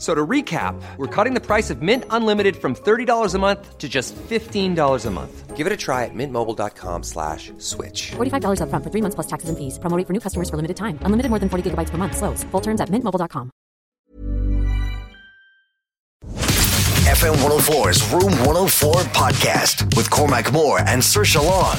So to recap, we're cutting the price of Mint Unlimited from $30 a month to just $15 a month. Give it a try at mintmobile.com slash switch. $45 upfront for three months plus taxes and fees. Promo rate for new customers for limited time. Unlimited more than 40 gigabytes per month. Slows. Full terms at mintmobile.com. FM 104's Room 104 podcast with Cormac Moore and Saoirse Long.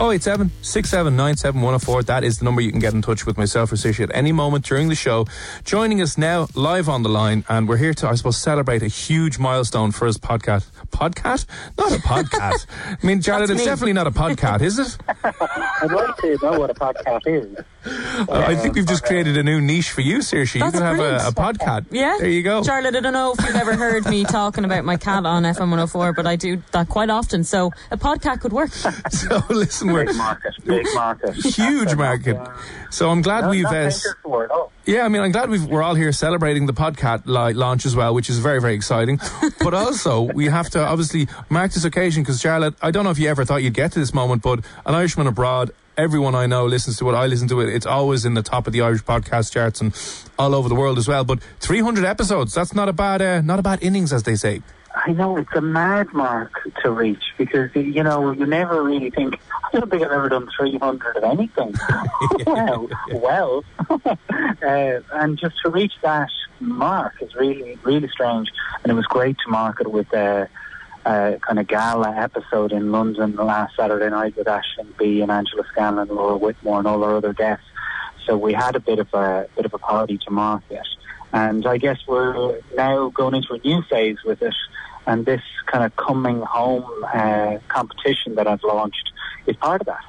087 6797 104. That is the number you can get in touch with myself or Saoirse at any moment during the show. Joining us now, live on the line, and we're here to, I suppose, celebrate a huge milestone for his podcast. Podcast? Not a podcast. I mean, Jared, it's definitely not a podcast, is it? I'd like to know what a podcast is. Uh, I think we've just created a new niche for you, Saoirse. You can have a, a podcast. Yeah. There you go. Jarlath, I don't know if you've ever heard me talking about my cat on FM 104, but I do that quite often. So a podcast could work. So listen, we're Big market, big market. huge market. So I'm glad No, we've. Uh. Oh. Yeah, I mean, I'm glad we've, we're all here celebrating the podcast li- launch as well, which is very, very exciting. but also, we have to obviously mark this occasion because, Jarlath, I don't know if you ever thought you'd get to this moment, but an Irishman abroad, everyone I know listens to it. I listen to it. It's always in the top of the Irish podcast charts and all over the world as well. But 300 episodes, that's not a bad, uh, not a bad innings, as they say. I know it's a mad mark to reach because you know you never really think. I don't think I've ever done 300 of anything. well, well, uh, and just to reach that mark is really, really strange. And it was great to mark it with a, a kind of gala episode in London last Saturday night with Aisling Bea and Angela Scanlon, Laura Whitmore, and all our other guests. So we had a bit of a bit of a party to mark it. And I guess we're now going into a new phase with it. And this kind of coming home uh, competition that I've launched is part of that.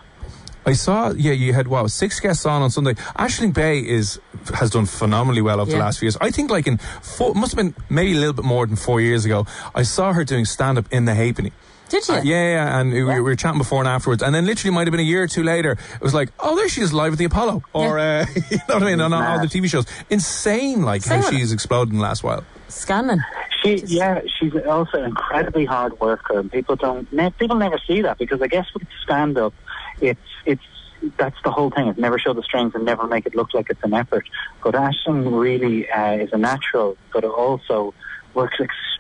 I saw, yeah, you had wow six guests on on Sunday. Aisling Bea is has done phenomenally well over the last few years. I think like in four, must have been maybe a little bit more than four years ago. I saw her doing stand up in the Halfpenny. Did you? Uh, yeah, yeah, and we, we were chatting before and afterwards, and then literally might have been a year or two later. It was like, oh, there she is live at the Apollo, or uh, you know what I mean, on all the TV shows. Insane, like how she's exploded in the last while. Scanning. She, yeah, she's also an incredibly hard worker, and people don't, ne- people never see that because I guess with stand up, it's it's that's the whole thing. It never show the strength and never make it look like it's an effort. But Ashton really uh, is a natural, but also works extremely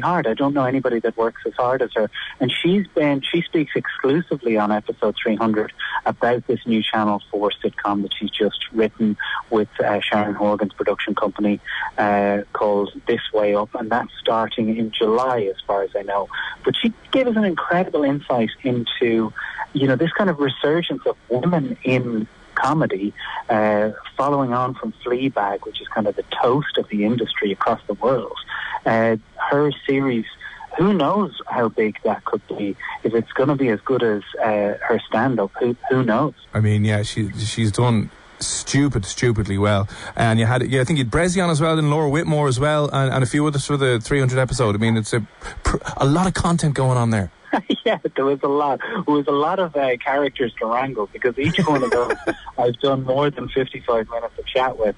hard. I don't know anybody that works as hard as her. And she's been, she speaks exclusively on episode 300 about this new Channel 4 sitcom that she's just written with uh, Sharon Horgan's production company uh, called This Way Up. And that's starting in July, as far as I know. But she gave us an incredible insight into, you know, this kind of resurgence of women in comedy, uh, following on from Fleabag, which is kind of the toast of the industry across the world. Uh, her series, who knows how big that could be? If it's going to be as good as uh, her stand-up, who, who knows? I mean, yeah, she she's done stupid, stupidly well. And you had, yeah, I think you had Bressie on as well, and Laura Whitmore as well, and, and a few others for the 300 episode. I mean, it's a a lot of content going on there. yeah, there was a lot. There was a lot of uh, characters to wrangle because each one of those I've done more than fifty-five minutes of chat with.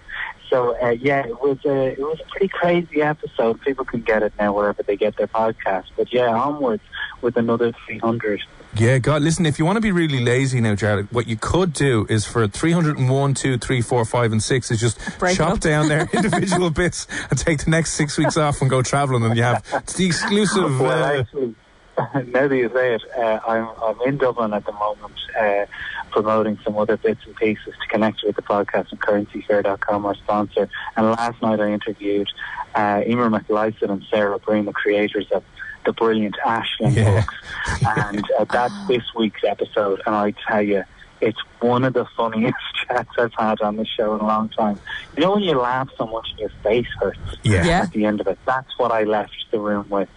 So uh, yeah, it was a it was a pretty crazy episode. People can get it now wherever they get their podcast. But yeah, onwards with another three hundred. Yeah, God, listen, if you want to be really lazy now, Jared, what you could do is for 301, 2, 3, 4, 5, and 6 is just Break chop up. down their individual bits and take the next six weeks off and go travelling and you have it's the exclusive. Well, Uh, actually, now that you say it, uh, I'm, I'm in Dublin at the moment uh, promoting some other bits and pieces to connect with the podcast and currencyfair.com, our sponsor. And last night I interviewed uh, Emer McLysaght and Sarah Breen, the creators of the brilliant Aisling Yeah. books. And uh, that's this week's episode. And I tell you, It's one of the funniest chats I've had on the show in a long time. You know when you laugh so much and your face hurts Yeah. Yeah. at the end of it? That's what I left the room with.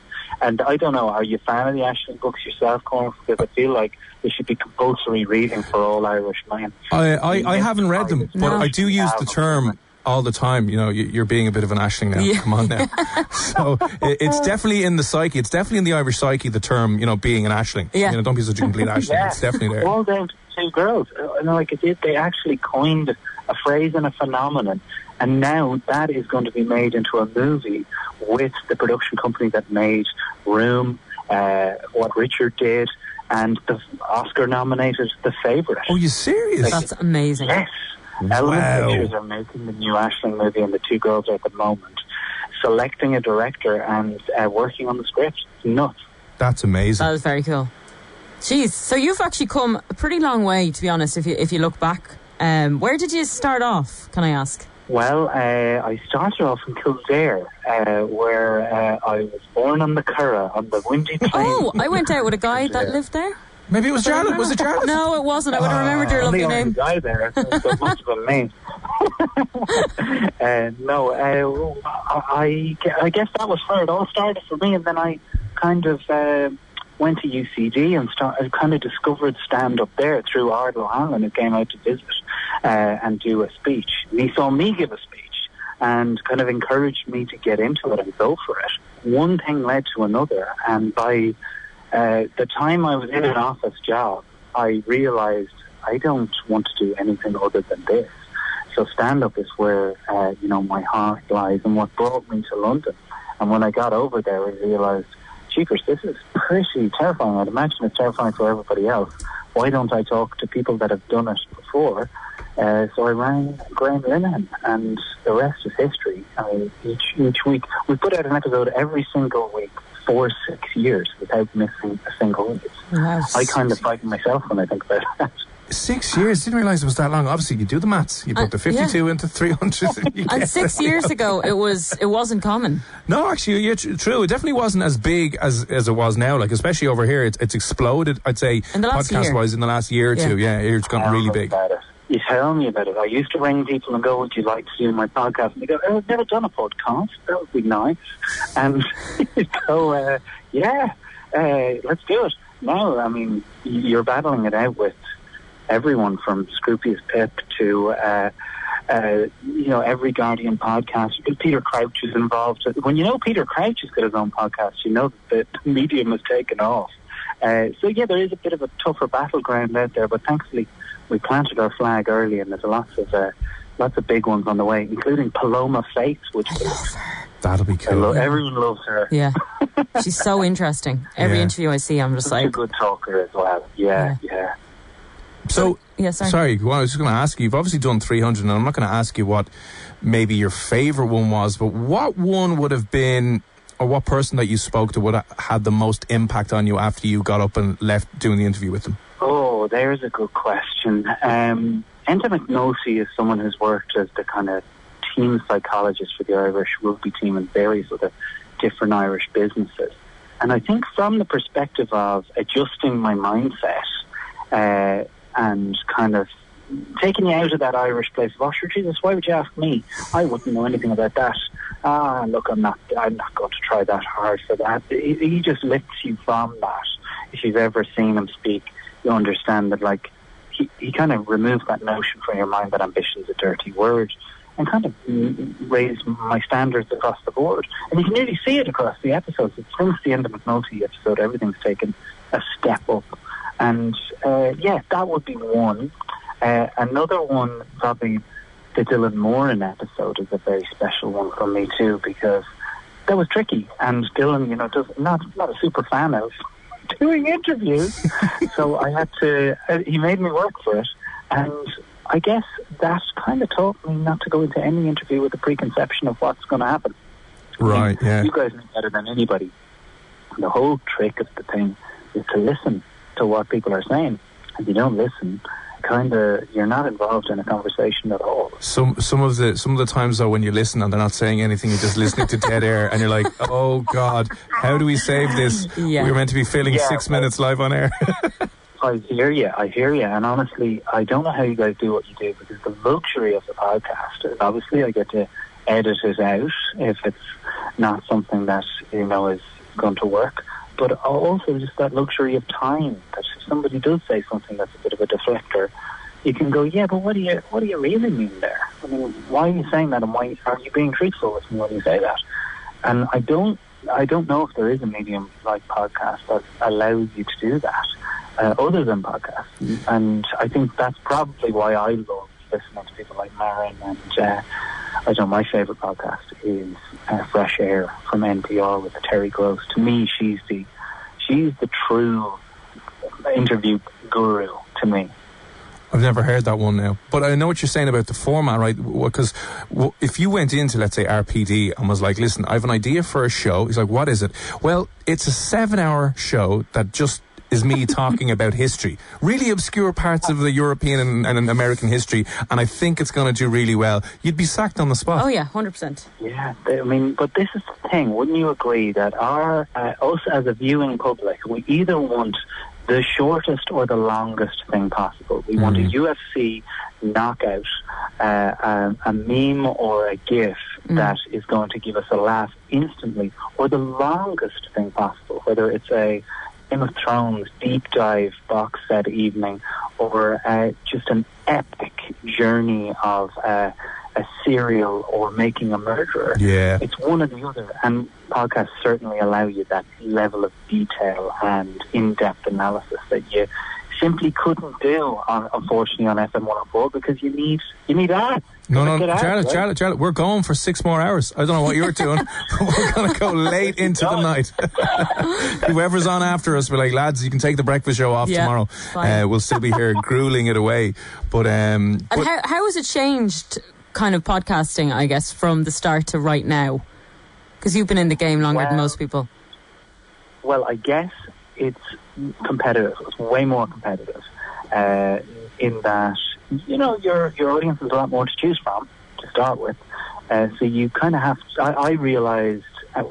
And I don't know, are you a fan of the Aisling books yourself, Cormac? Because I feel like they should be compulsory reading for all Irish men. I, I, I haven't read them, but No. I do use the term all the time. You know, you- you're being a bit of an Aisling now. Yeah. Come on now. so it's definitely in the psyche. It's definitely in the Irish psyche. The term, you know, being an Aisling. Yeah. You know, don't be such a complete Aisling. Yeah. It's definitely there. All down to two girls. Uh, And like it did, they actually coined a phrase and a phenomenon. And now that is going to be made into a movie with the production company that made Room, uh, what Richard did, and the Oscar nominated The Favourite. Oh, you serious? That's amazing. Yes. Element Wow. Pictures are making the new Aisling movie and the two girls at the moment. Selecting a director and uh, working on the script. It's nuts. That's amazing. That was very cool. Jeez, so you've actually come a pretty long way, to be honest. If you if you look back, um, where did you start off? Can I ask? Well, uh, I started off in Kildare, uh, where uh, I was born on the Curragh, on the windy plain. Oh, I went out with a guy that lived there. Maybe it was Jarlath. Was it Jarlath? No, it wasn't. I would have remembered your I'm the lovely only name. guy there, so it must have been me. uh, no, uh, I, I guess that was where it all started for me, and then I kind of uh, went to UCD and start, I kind of discovered stand up there through Ardal O'Hanlon, who came out to visit uh, and do a speech. And he saw me give a speech and kind of encouraged me to get into it and go for it. One thing led to another, and by uh, the time I was in an office job, I realized I don't want to do anything other than this. So stand up is where uh, you know my heart lies, and what brought me to London. And when I got over there, I realized, jeepers, this is pretty terrifying. I'd imagine it's terrifying for everybody else. Why don't I talk to people that have done it before? Uh, so I rang Graham Linehan, and the rest is history. I mean, each each week we put out an episode every single week for six years without missing a single week. Wow. I kind of frighten myself when I think about that. Six years. Didn't realize it was that long. Obviously, you do the maths. You put Uh, the 52 into 300. you And six years ago, it was it wasn't common. No, actually, yeah, tr- true. It definitely wasn't as big as as it was now. Like, especially over here, it's, it's exploded. I'd say In the last podcast year. wise in the last year or Yeah. two. Yeah, it's gotten really big. About it. You tell me about it. I used to ring people and go, "Would you like to do my podcast?" And they go, oh, "I've never done a podcast. That would be nice." And so, uh, yeah, uh, let's do it. Now, I mean, you're battling it out with everyone from Scroobius Pip to. Uh, uh, you know, every Guardian podcast. Peter Crouch is involved. When you know Peter Crouch has got his own podcast, you know that the medium has taken off. Uh, so yeah, there is a bit of a tougher battleground out there, but thankfully we planted our flag early, and there's lots of uh, lots of big ones on the way, including Paloma Faith, which That'll be cool. lo- everyone loves her. Yeah, she's so interesting. Every Yeah. interview I see, I'm just Such a good talker as well. Yeah, yeah. So, yeah, sorry. well, I was just going to ask you. You've obviously done 300, and I'm not going to ask you what maybe your favorite one was, but what one would have been, or what person that you spoke to would have had the most impact on you after you got up and left doing the interview with them? Oh, there's a good question. Um, Enda McNulty is someone who's worked as the kind of team psychologist for the Irish rugby team and various other different Irish businesses. And I think from the perspective of adjusting my mindset uh, and kind of taking you out of that Irish place of, oh, Jesus, why would you ask me? I wouldn't know anything about that. Ah, look, I'm not, I'm not going to try that hard for that. He, he just lifts you from that. If you've ever seen him speak, you understand that, like, he, he kind of removes that notion from your mind that ambition's a dirty word and kind of raise my standards across the board. And you can really see it across the episodes. Since the Enda McNulty episode, everything's taken a step up. And uh, yeah, that would be one. Uh, another one, probably the Dylan Moran episode, is a very special one for me too because that was tricky. And Dylan, you know, does not not a super fan of doing interviews, so I had to. Uh, he made me work for it, and I guess that kind of taught me not to go into any interview with a preconception of what's going to happen. Right, yeah. You guys know better than anybody. The whole trick of the thing is to listen to what people are saying. If you don't listen, kind of you're not involved in a conversation at all. Some some of the some of the times though when you listen and they're not saying anything, you're just listening to dead air, and you're like, "Oh God, how do we save this? Yeah. We were meant to be filling Yeah. six minutes live on air." I hear you. I hear you. And honestly, I don't know how you guys do what you do because the luxury of the podcast is obviously I get to edit it out if it's not something that you know is going to work. But also just that luxury of time that if somebody does say something that's a bit of a deflector, you can go, yeah, but what do you what do you really mean there? I mean, why are you saying that, and why are you being truthful with me when you say that? And I don't I don't know if there is a medium like podcast that allows you to do that, uh, other than podcasts. And I think that's probably why I love listening to people like Maron and. Uh, I know, my favourite podcast is uh, Fresh Air from NPR with Terry Gross. To me, she's the she's the true interview guru to me. I've never heard that one now, but I know what you're saying about the format, right? Because if you went into, let's say, RPD and was like, "Listen, I have an idea for a show," he's like, "What is it?" Well, it's a seven-hour show that just is me talking about history, really obscure parts of the European and, and American history, and I think it's going to do really well. You'd be sacked on the spot. Oh yeah, hundred percent. Yeah, I mean, but this is the thing. Wouldn't you agree that our uh, us as a viewing public, we either want the shortest or the longest thing possible. We mm. want a mm-hmm. UFC knockout, uh, um, a meme or a GIF mm. that is going to give us a laugh instantly, or the longest thing possible, whether it's a Game of Thrones deep dive box set evening, or uh, just an epic journey of uh, a serial or making a murderer. Yeah, it's one or the other, and podcasts certainly allow you that level of detail and in-depth analysis that you simply couldn't do, on, unfortunately, on FM 104 because you need you need ads. No, no, Jarlath, right? Jarlath, Jarlath, we're going for six more hours. I don't know what you're doing. we're going to go late into the night. Whoever's on after us, we're like, lads, you can take the breakfast show off yeah, tomorrow. Uh, we'll still be here grueling it away. But, um, and but, how, how has it changed, kind of podcasting, I guess, from the start to right now? Because you've been in the game longer well, than most people. Well, I guess it's competitive. It's way more competitive uh, in that you know your your audience has a lot more to choose from to start with. Uh, so you kind of have. To, I, I realized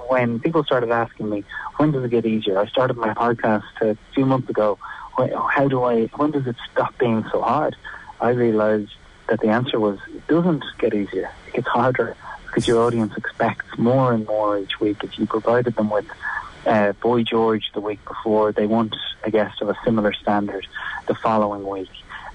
when people started asking me when does it get easier. I started my podcast a few months ago. How do I? When does it stop being so hard? I realized that the answer was it doesn't get easier. It gets harder because your audience expects more and more each week. If you provided them with uh, Boy George the week before. They want a guest of a similar standard the following week.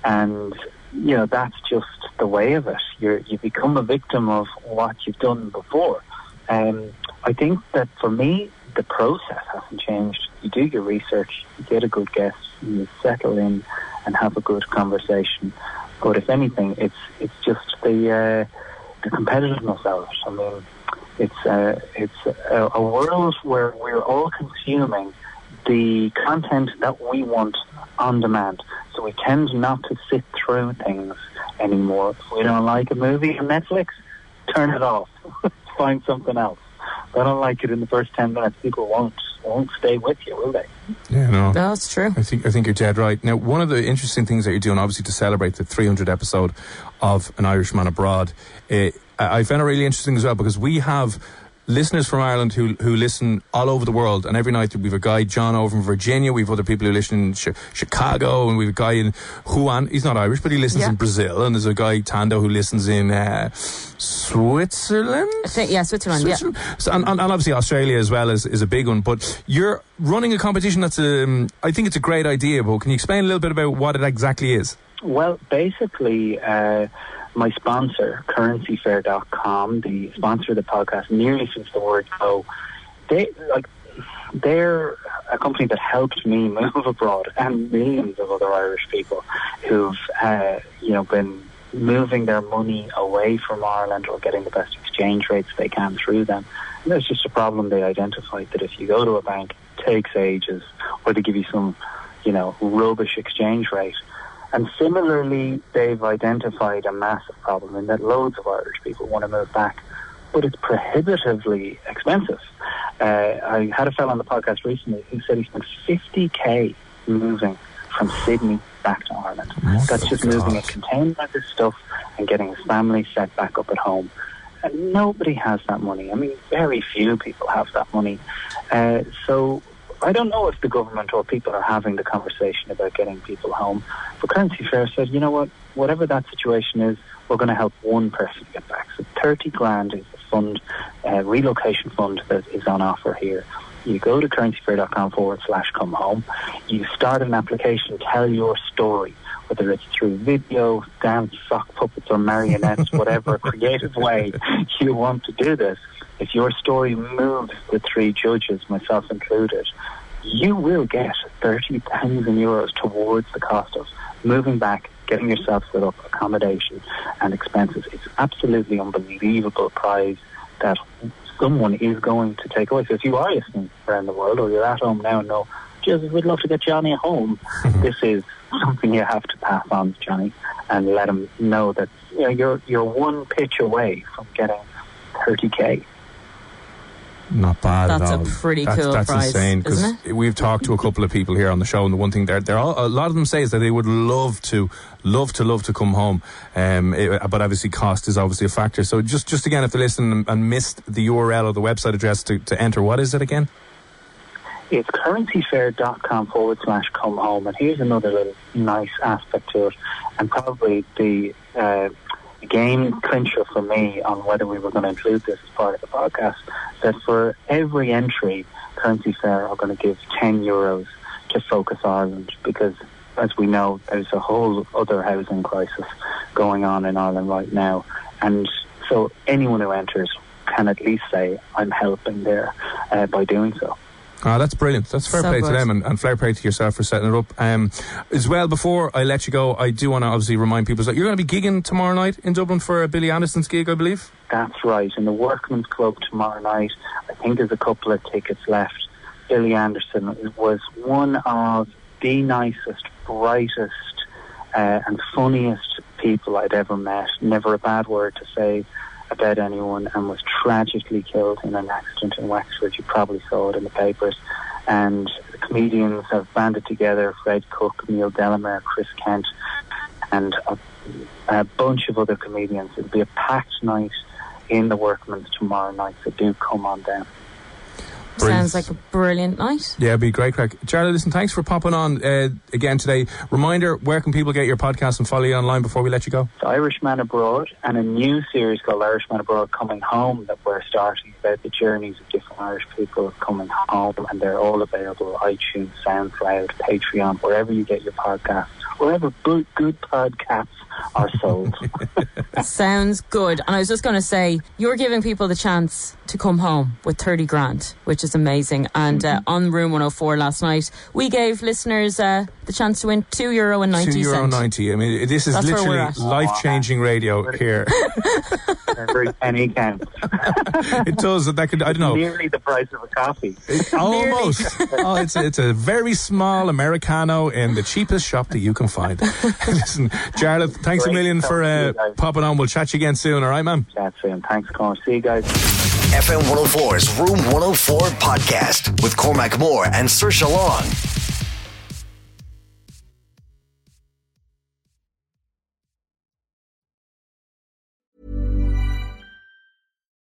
And, you know, that's just the way of it. You're, you become a victim of what you've done before. Um, I think that for me, the process hasn't changed. You do your research, you get a good guest, you settle in and have a good conversation. But if anything, it's it's just the uh, the competitiveness of it. I mean, it's a, it's a, a world where we're all consuming the content that we want on demand. So we tend not to sit through things anymore. If we don't like a movie on Netflix, turn it off. Find something else. If I don't like it in the first ten minutes, people won't won't stay with you, will they? Yeah, no, that's true. I think I think you're dead right. Now, one of the interesting things that you're doing, obviously, to celebrate the 300 episode of An Irishman Abroad, uh, I found it really interesting as well because we have listeners from Ireland who who listen all over the world, and every night we've a guy John over in Virginia, we've other people who listen in Ch- Chicago, and we've a guy in Juan. He's not Irish, but he listens yeah. in Brazil, and there's a guy Tando who listens in uh, Switzerland. Think, yeah, Switzerland. Switzerland. Yeah, so, and, and, obviously Australia as well is, is a big one. But you're running a competition that's um, I think it's a great idea. But can you explain a little bit about what it exactly is? Well, basically. Uh, my sponsor, currencyfair.com, the sponsor of the podcast, nearly since the word go, they like they're a company that helped me move abroad and millions of other Irish people who've uh, you know been moving their money away from Ireland or getting the best exchange rates they can through them. And there's just a problem they identified that if you go to a bank, it takes ages, or they give you some, you know, rubbish exchange rate. And similarly, they've identified a massive problem in that loads of Irish people want to move back, but it's prohibitively expensive. Uh, I had a fellow on the podcast recently who said he spent 50k moving from Sydney back to Ireland. Oh That's just God. moving a container of his stuff and getting his family set back up at home. And nobody has that money. I mean, very few people have that money. Uh, so I don't know if the government or people are having the conversation about getting people home. But Currency Fair said, you know what, whatever that situation is, we're going to help one person get back. So 30 grand is the fund, uh, relocation fund that is on offer here. You go to currencyfair.com forward slash come home. You start an application, tell your story, whether it's through video, dance, sock puppets, or marionettes, whatever creative way you want to do this. If your story moves the three judges, myself included, you will get 30,000 euros towards the cost of moving back, getting yourself set up, accommodation and expenses. It's absolutely unbelievable prize that someone is going to take away. So if you are listening around the world or you're at home now and know, Jesus, we'd love to get Johnny home, this is something you have to pass on to Johnny and let him know that you know, you're, you're one pitch away from getting 30k. Not bad That's at a pretty that's, cool That's prize, insane isn't we've talked to a couple of people here on the show, and the one thing they're, they're all, a lot of them say is that they would love to, love to, love to come home. Um, it- but obviously, cost is obviously a factor. So just, just again, if they listen and, and missed the URL or the website address to, to enter, what is it again? It's currencyfair.com forward slash come home. And here's another little nice aspect to it, and probably the uh, game clincher for me on whether we were going to include this as part of the podcast. That for every entry, Currency Fair are going to give 10 euros to Focus Ireland because, as we know, there's a whole other housing crisis going on in Ireland right now. And so anyone who enters can at least say, I'm helping there uh, by doing so. Ah, that's brilliant. That's fair So play to them and, and fair play to yourself for setting it up. Um, as well, before I let you go, I do want to obviously remind people that you're going to be gigging tomorrow night in Dublin for a Billy Anderson's gig, I believe. That's right. In the Workman's Club tomorrow night, I think there's a couple of tickets left. Billy Anderson was one of the nicest, brightest, uh, and funniest people I'd ever met. Never a bad word to say about anyone, and was tragically killed in an accident in Wexford. You probably saw it in the papers. And the comedians have banded together Fred Cooke, Neil Delamere, Chris Kent, and a, a bunch of other comedians. It'll be a packed night in the Workman's tomorrow night, so do come on down. Brilliant. Sounds like a brilliant night. Yeah, it'd be great crack. Charlie, listen, thanks for popping on uh, again today. Reminder, where can people get your podcast and follow you online before we let you go? The Irishman Abroad and a new series called Irishman Abroad Coming Home that we're starting about the journeys of different Irish people coming home and they're all available iTunes, SoundCloud, Patreon, wherever you get your podcasts, wherever good, good podcasts are sold. Sounds good. And I was just going to say, you're giving people the chance to come home with 30 grand, which is amazing. And uh, on Room 104 last night, we gave listeners uh, the chance to win €2 euro and 90 Two euro ninety. I mean, this is That's literally life changing radio here. Every penny counts. it does. That could I don't know. Nearly the price of a coffee. Almost. oh, it's it's a very small americano in the cheapest shop that you can find. Listen, Jarlath, thanks a million for uh, popping on. We'll chat to you again soon. All right, man. Chat soon. Thanks, Connor. See you guys. FM 104's Room 104 podcast with Cormac Moore and Saoirse Long.